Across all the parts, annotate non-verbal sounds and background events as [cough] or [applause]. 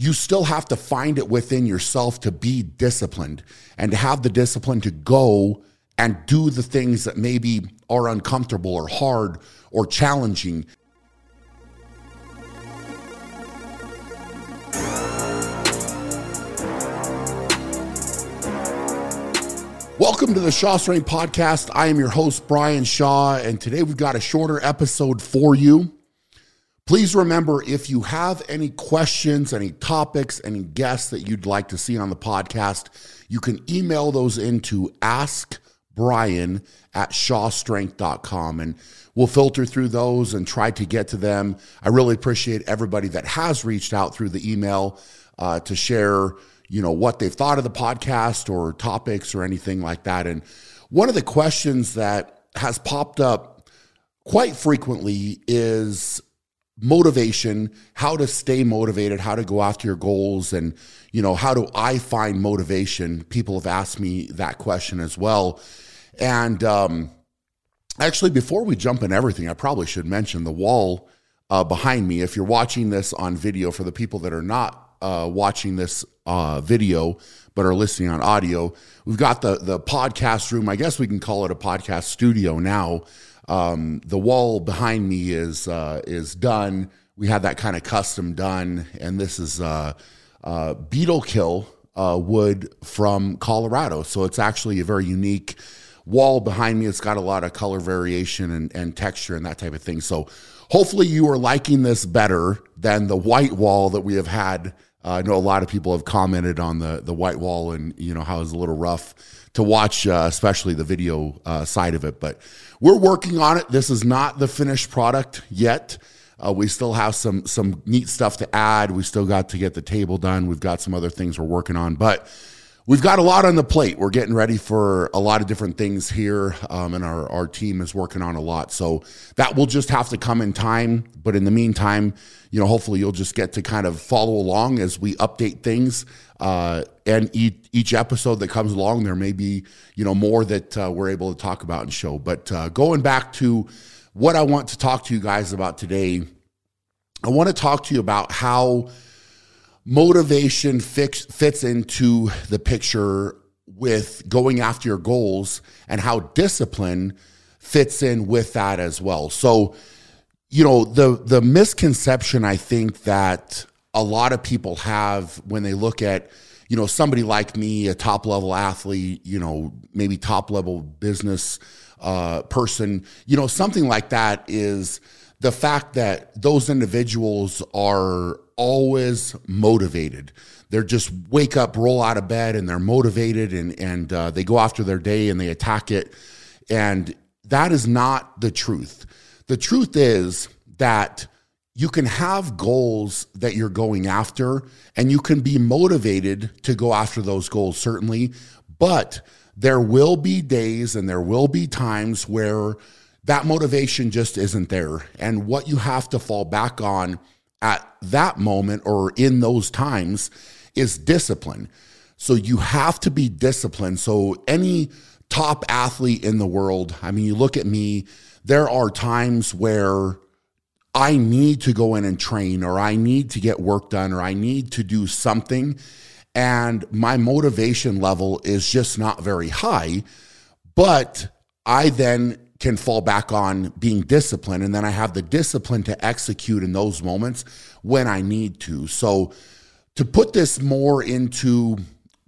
you still have to find it within yourself to be disciplined and to have the discipline to go and do the things that maybe are uncomfortable or hard or challenging. Welcome to the Shaw Strength Podcast. I am your host, Brian Shaw, and today we've got a shorter episode for you. Please remember if you have any questions, any topics, any guests that you'd like to see on the podcast, you can email those into askbrian at shawstrength.com and we'll filter through those and try to get to them. I really appreciate everybody that has reached out through the email uh, to share, you know, what they've thought of the podcast or topics or anything like that. And one of the questions that has popped up quite frequently is motivation, how to stay motivated, how to go after your goals, and you know how do I find motivation? People have asked me that question as well, and um, actually, before we jump in everything, I probably should mention the wall uh, behind me. If you're watching this on video, for the people that are not uh, watching this uh, video but are listening on audio, we've got the the podcast room. I guess we can call it a podcast studio now um, the wall behind me is uh, is done. We had that kind of custom done, and this is uh, uh, beetle kill uh, wood from Colorado. So it's actually a very unique wall behind me. It's got a lot of color variation and, and texture and that type of thing. So hopefully you are liking this better than the white wall that we have had. Uh, I know a lot of people have commented on the the white wall and you know how it's a little rough to watch, uh, especially the video uh, side of it. But we're working on it. This is not the finished product yet. Uh, we still have some some neat stuff to add. We still got to get the table done. We've got some other things we're working on, but we've got a lot on the plate. We're getting ready for a lot of different things here, um, and our our team is working on a lot. So that will just have to come in time. But in the meantime, you know, hopefully you'll just get to kind of follow along as we update things. Uh, and each, each, episode that comes along, there may be, you know, more that uh, we're able to talk about and show. But uh, going back to what I want to talk to you guys about today, I want to talk to you about how motivation fix, fits into the picture with going after your goals and how discipline fits in with that as well. So, you know, the the misconception I think that a lot of people have when they look at you know somebody like me a top level athlete you know maybe top level business uh, person you know something like that is the fact that those individuals are always motivated they're just wake up roll out of bed and they're motivated and and uh, they go after their day and they attack it and that is not the truth the truth is that you can have goals that you're going after and you can be motivated to go after those goals, certainly. But there will be days and there will be times where that motivation just isn't there. And what you have to fall back on at that moment or in those times is discipline. So you have to be disciplined. So any top athlete in the world, I mean, you look at me, there are times where I need to go in and train, or I need to get work done, or I need to do something. And my motivation level is just not very high. But I then can fall back on being disciplined. And then I have the discipline to execute in those moments when I need to. So, to put this more into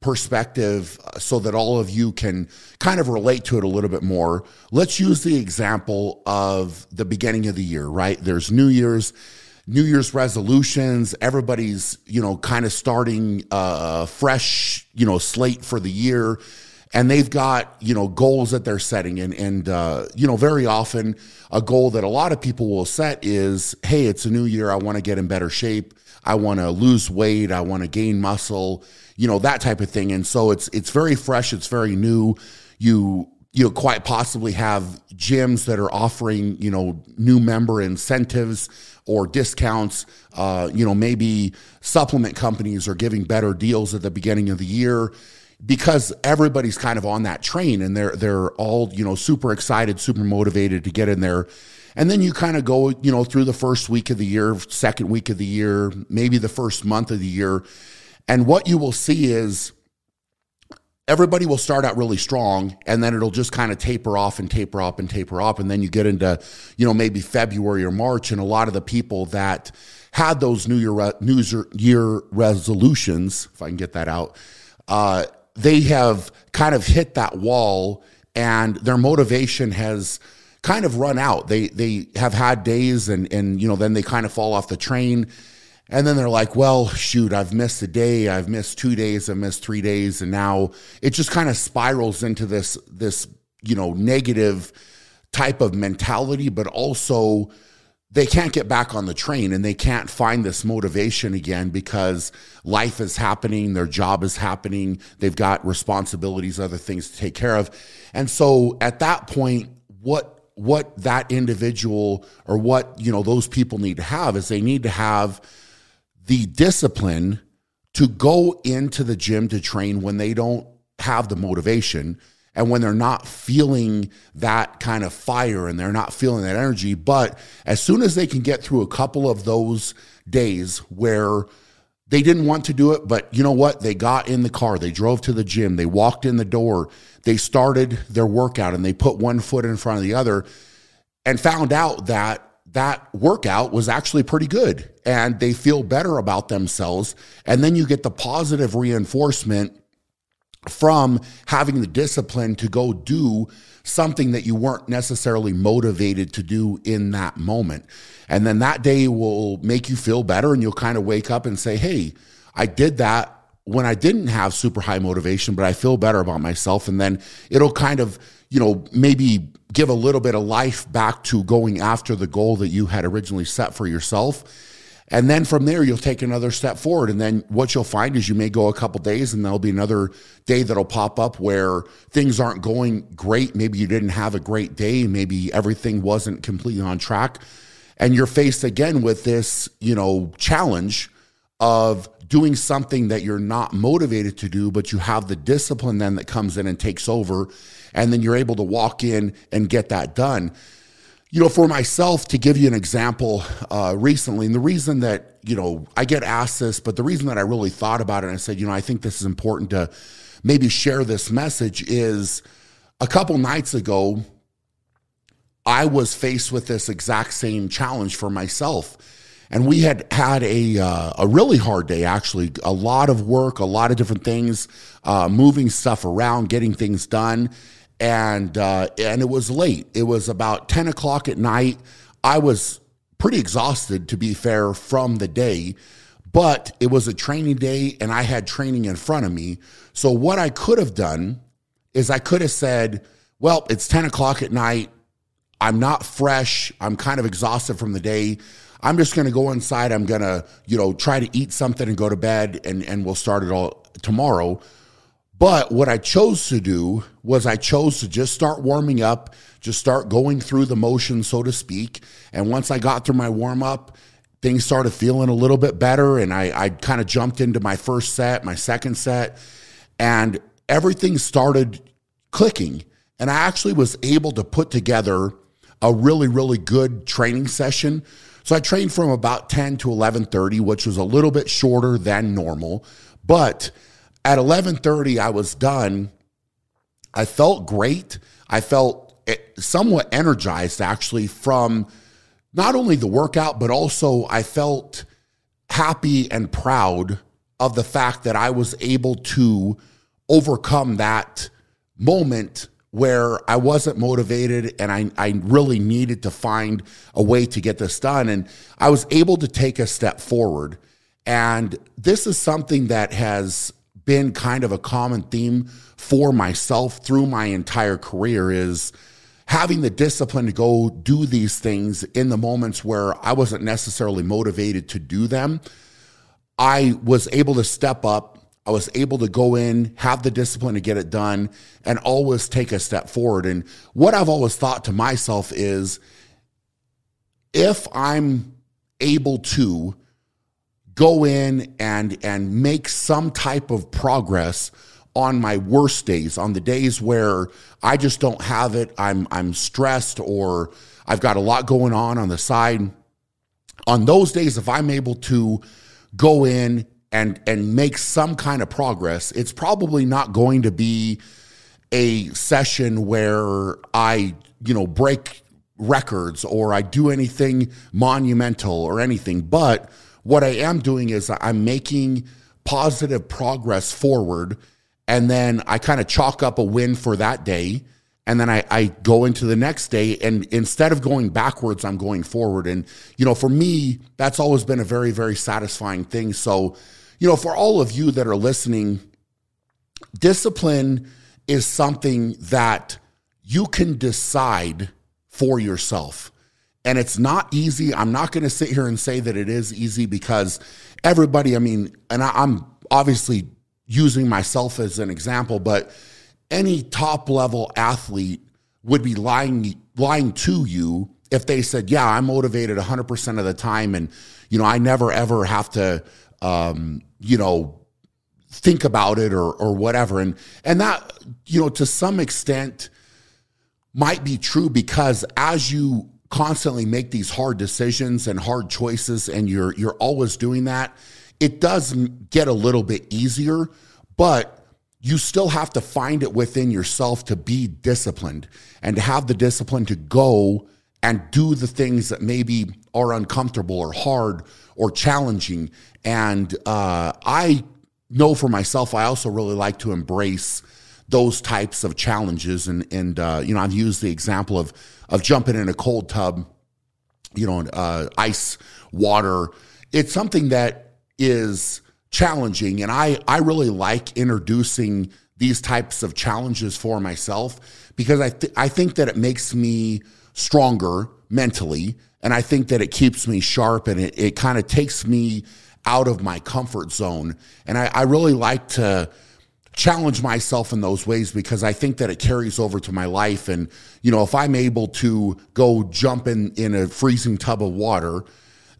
perspective uh, so that all of you can kind of relate to it a little bit more. Let's use the example of the beginning of the year, right? There's New Year's, New Year's resolutions. Everybody's, you know, kind of starting a fresh, you know, slate for the year. And they've got, you know, goals that they're setting. And, and uh, you know, very often a goal that a lot of people will set is, hey, it's a new year. I want to get in better shape. I want to lose weight. I want to gain muscle you know that type of thing and so it's it's very fresh it's very new you you quite possibly have gyms that are offering you know new member incentives or discounts uh, you know maybe supplement companies are giving better deals at the beginning of the year because everybody's kind of on that train and they're they're all you know super excited super motivated to get in there And then you kind of go, you know, through the first week of the year, second week of the year, maybe the first month of the year. And what you will see is everybody will start out really strong and then it'll just kind of taper off and taper off and taper off. And then you get into, you know, maybe February or March. And a lot of the people that had those New Year, New Year resolutions, if I can get that out, uh, they have kind of hit that wall and their motivation has kind of run out. They they have had days and and you know then they kind of fall off the train and then they're like, "Well, shoot, I've missed a day, I've missed 2 days, I've missed 3 days and now it just kind of spirals into this this you know negative type of mentality but also they can't get back on the train and they can't find this motivation again because life is happening, their job is happening, they've got responsibilities, other things to take care of. And so at that point, what what that individual or what, you know, those people need to have is they need to have the discipline to go into the gym to train when they don't have the motivation and when they're not feeling that kind of fire and they're not feeling that energy. But as soon as they can get through a couple of those days where they didn't want to do it, but you know what? They got in the car, they drove to the gym, they walked in the door, they started their workout and they put one foot in front of the other and found out that that workout was actually pretty good and they feel better about themselves. And then you get the positive reinforcement from having the discipline to go do something that you weren't necessarily motivated to do in that moment. And then that day will make you feel better and you'll kind of wake up and say, Hey, I did that when I didn't have super high motivation, but I feel better about myself. And then it'll kind of, you know, maybe give a little bit of life back to going after the goal that you had originally set for yourself and then from there, you'll take another step forward. And then what you'll find is you may go a couple days and there'll be another day that'll pop up where things aren't going great. Maybe you didn't have a great day. Maybe everything wasn't completely on track. And you're faced again with this, you know, challenge of doing something that you're not motivated to do, but you have the discipline then that comes in and takes over. And then you're able to walk in and get that done you know, for myself, to give you an example, uh, recently, and the reason that, you know, I get asked this, but the reason that I really thought about it and I said, you know, I think this is important to maybe share this message is a couple nights ago, I was faced with this exact same challenge for myself. And we had had a, uh, a really hard day, actually, a lot of work, a lot of different things, uh, moving stuff around, getting things done and uh, and it was late. It was about ten o'clock at night. I was pretty exhausted, to be fair, from the day, but it was a training day, and I had training in front of me. So what I could have done is I could have said, "Well, it's ten o'clock at night. I'm not fresh. I'm kind of exhausted from the day." I'm just going to go inside. I'm going to, you know, try to eat something and go to bed and, and we'll start it all tomorrow. But what I chose to do was I chose to just start warming up, just start going through the motion, so to speak. And once I got through my warm up, things started feeling a little bit better. And I, I kind of jumped into my first set, my second set, and everything started clicking. And I actually was able to put together a really, really good training session. So I trained from about 10 to 11:30, which was a little bit shorter than normal, but at 11:30 I was done. I felt great. I felt eh, somewhat energized actually from not only the workout but also I felt happy and proud of the fact that I was able to overcome that moment where I wasn't motivated and I, I really needed to find a way to get this done. And I was able to take a step forward. And this is something that has been kind of a common theme for myself through my entire career is having the discipline to go do these things in the moments where I wasn't necessarily motivated to do them. I was able to step up. I was able to go in, have the discipline to get it done, and always take a step forward. And what I've always thought to myself is if I'm able to go in and and make some type of progress on my worst days, on the days where I just don't have it, I'm I'm stressed or I've got a lot going on on the side. On those days, if I'm able to go in and and make some kind of progress, it's probably not going to be a session where I, you know, break records or I do anything monumental or anything. But what I am doing is I'm making positive progress forward. And then I kind of chalk up a win for that day. And then I, I go into the next day. And instead of going backwards, I'm going forward. And, you know, for me, that's always been a very, very satisfying thing. So, you know, for all of you that are listening, discipline is something that you can decide for yourself. And it's not easy. I'm not going to sit here and say that it is easy because everybody, I mean, and I, I'm obviously using myself as an example, but any top level athlete would be lying lying to you if they said, "Yeah, I'm motivated 100% of the time, and you know, I never ever have to, um, you know, think about it or or whatever." And and that, you know, to some extent, might be true because as you constantly make these hard decisions and hard choices and you're you're always doing that it does get a little bit easier but you still have to find it within yourself to be disciplined and to have the discipline to go and do the things that maybe are uncomfortable or hard or challenging. And uh, i know for myself i also really like to embrace those types of challenges. And and uh, you know, I've used the example of of jumping in a cold tub, you know, uh, ice water. It's something that is challenging, and I I really like introducing these types of challenges for myself because I th- I think that it makes me stronger mentally, and I think that it keeps me sharp, and it, it kind of takes me out of my comfort zone. And I, I really like to challenge myself in those ways because I think that it carries over to my life. And, you know, if I'm able to go jump in, in a freezing tub of water,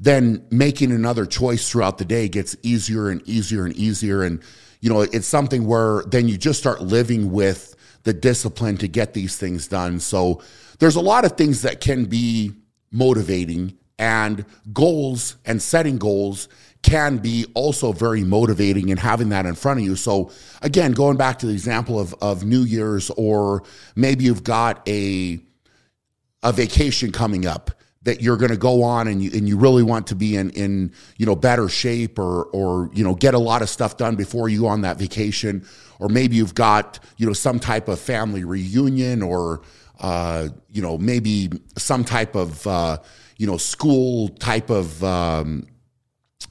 then making another choice throughout the day gets easier and easier and easier. And, you know, it's something where then you just start living with the discipline to get these things done. So there's a lot of things that can be motivating and goals and setting goals can be also very motivating and having that in front of you. So again, going back to the example of, of New Year's, or maybe you've got a a vacation coming up that you're going to go on and you and you really want to be in in you know better shape or or you know get a lot of stuff done before you on that vacation or maybe you've got you know some type of family reunion or uh, you know maybe some type of uh, you know school type of um,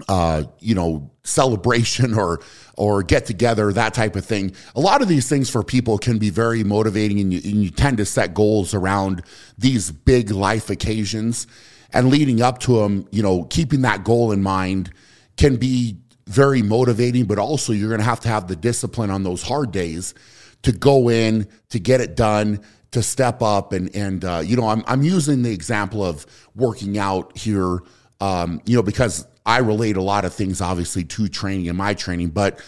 uh, you know, celebration or or get together, that type of thing. A lot of these things for people can be very motivating, and you, and you tend to set goals around these big life occasions, and leading up to them, you know, keeping that goal in mind can be very motivating. But also, you're going to have to have the discipline on those hard days to go in to get it done to step up and and uh, you know I'm I'm using the example of working out here um, you know because I relate a lot of things, obviously, to training and my training. But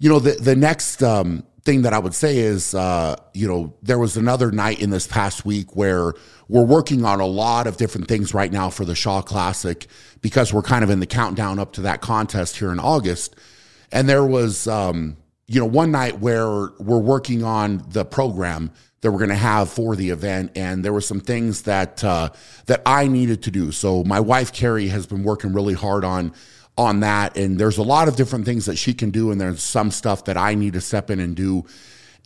you know, the the next um, thing that I would say is, uh, you know, there was another night in this past week where we're working on a lot of different things right now for the Shaw Classic because we're kind of in the countdown up to that contest here in August. And there was, um, you know, one night where we're working on the program that we're going to have for the event, and there were some things that uh, that I needed to do. So my wife Keri has been working really hard on on that, and there's a lot of different things that she can do, and there's some stuff that I need to step in and do.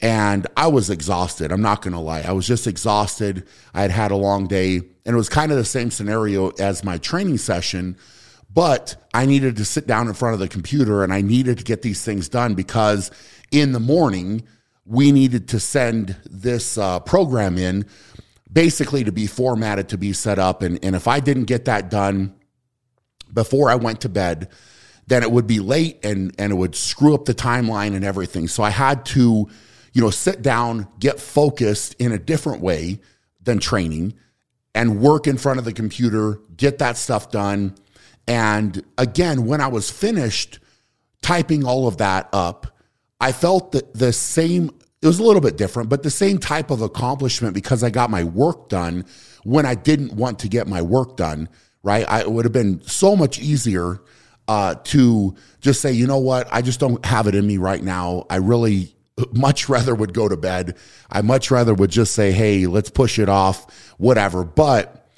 And I was exhausted. I'm not going to lie. I was just exhausted. I had had a long day, and it was kind of the same scenario as my training session. But I needed to sit down in front of the computer and I needed to get these things done because in the morning, we needed to send this uh, program in basically to be formatted to be set up. And, and if I didn't get that done before I went to bed, then it would be late and, and it would screw up the timeline and everything. So I had to, you know, sit down, get focused in a different way than training and work in front of the computer, get that stuff done. And again, when I was finished typing all of that up, I felt that the same, it was a little bit different, but the same type of accomplishment because I got my work done when I didn't want to get my work done, right? I, it would have been so much easier uh, to just say, you know what, I just don't have it in me right now. I really [laughs] much rather would go to bed. I much rather would just say, hey, let's push it off, whatever. But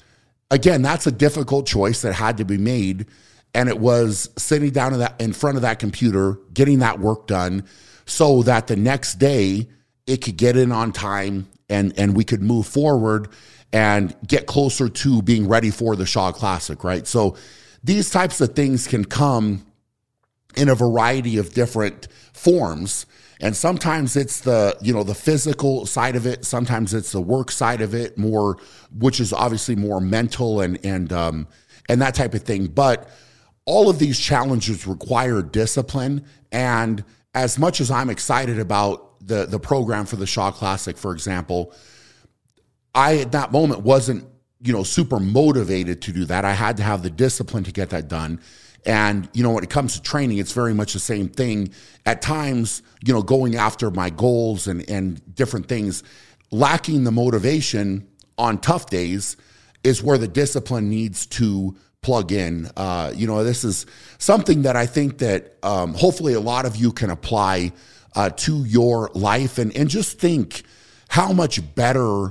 again, that's a difficult choice that had to be made. And it was sitting down in, that, in front of that computer, getting that work done so that the next day it could get in on time and, and we could move forward and get closer to being ready for the Shaw Classic, right? So these types of things can come in a variety of different forms. And sometimes it's the you know the physical side of it. Sometimes it's the work side of it more which is obviously more mental and and um and that type of thing. But all of these challenges require discipline and as much as i'm excited about the the program for the shaw classic for example i at that moment wasn't you know super motivated to do that i had to have the discipline to get that done and, you know, when it comes to training, it's very much the same thing. At times, you know, going after my goals and, and different things, lacking the motivation on tough days is where the discipline needs to plug in. Uh, you know, this is something that I think that um, hopefully a lot of you can apply uh, to your life and, and just think how much better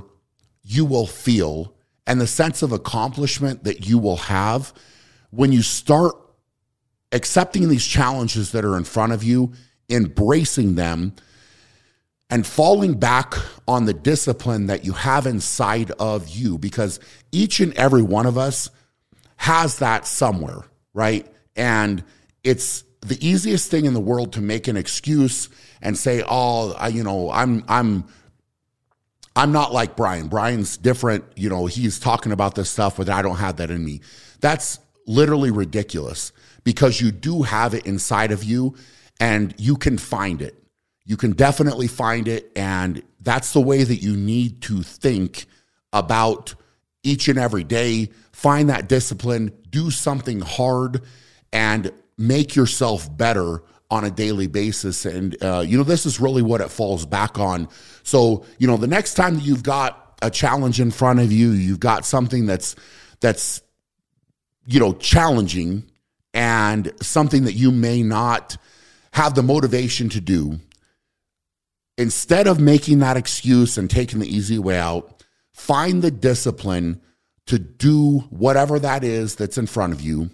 you will feel and the sense of accomplishment that you will have when you start accepting these challenges that are in front of you, embracing them, and falling back on the discipline that you have inside of you because each and every one of us has that somewhere, right? And it's the easiest thing in the world to make an excuse and say, "Oh, I, you know, I'm I'm I'm not like Brian. Brian's different. You know, he's talking about this stuff, but I don't have that in me." That's literally ridiculous because you do have it inside of you and you can find it. You can definitely find it. And that's the way that you need to think about each and every day. Find that discipline, do something hard, and make yourself better on a daily basis. And, uh, you know, this is really what it falls back on. So, you know, the next time that you've got a challenge in front of you, you've got something that's, that's, you know, challenging and something that you may not have the motivation to do, instead of making that excuse and taking the easy way out, find the discipline to do whatever that is that's in front of you.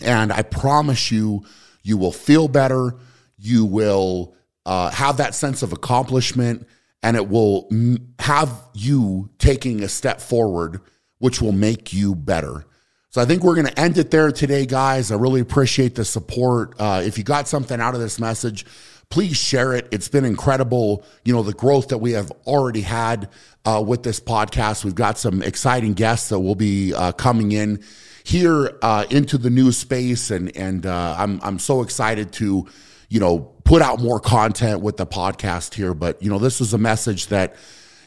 And I promise you, you will feel better. You will uh, have that sense of accomplishment, and it will m- have you taking a step forward, which will make you better. So I think we're going to end it there today, guys. I really appreciate the support. Uh, if you got something out of this message, please share it. It's been incredible. You know, the growth that we have already had uh, with this podcast. We've got some exciting guests that will be uh, coming in here uh, into the new space, and and uh, I'm I'm so excited to, you know, put out more content with the podcast here. But you know, this is a message that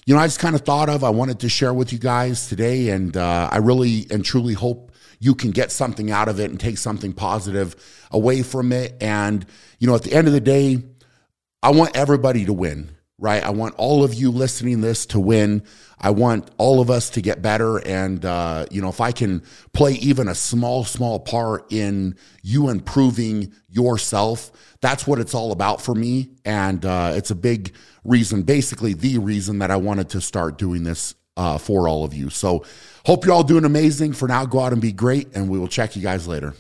you know, I just kind of thought of, I wanted to share with you guys today. And uh, I really and truly hope you can get something out of it and take something positive away from it. And, you know, at the end of the day, I want everybody to win, right? I want all of you listening this to win. I want all of us to get better. And, uh, you know, if I can play even a small, small part in you improving yourself, that's what it's all about for me. And uh, it's a big reason, basically, the reason that I wanted to start doing this uh, for all of you. So, hope you're all doing amazing. For now, go out and be great, and we will check you guys later.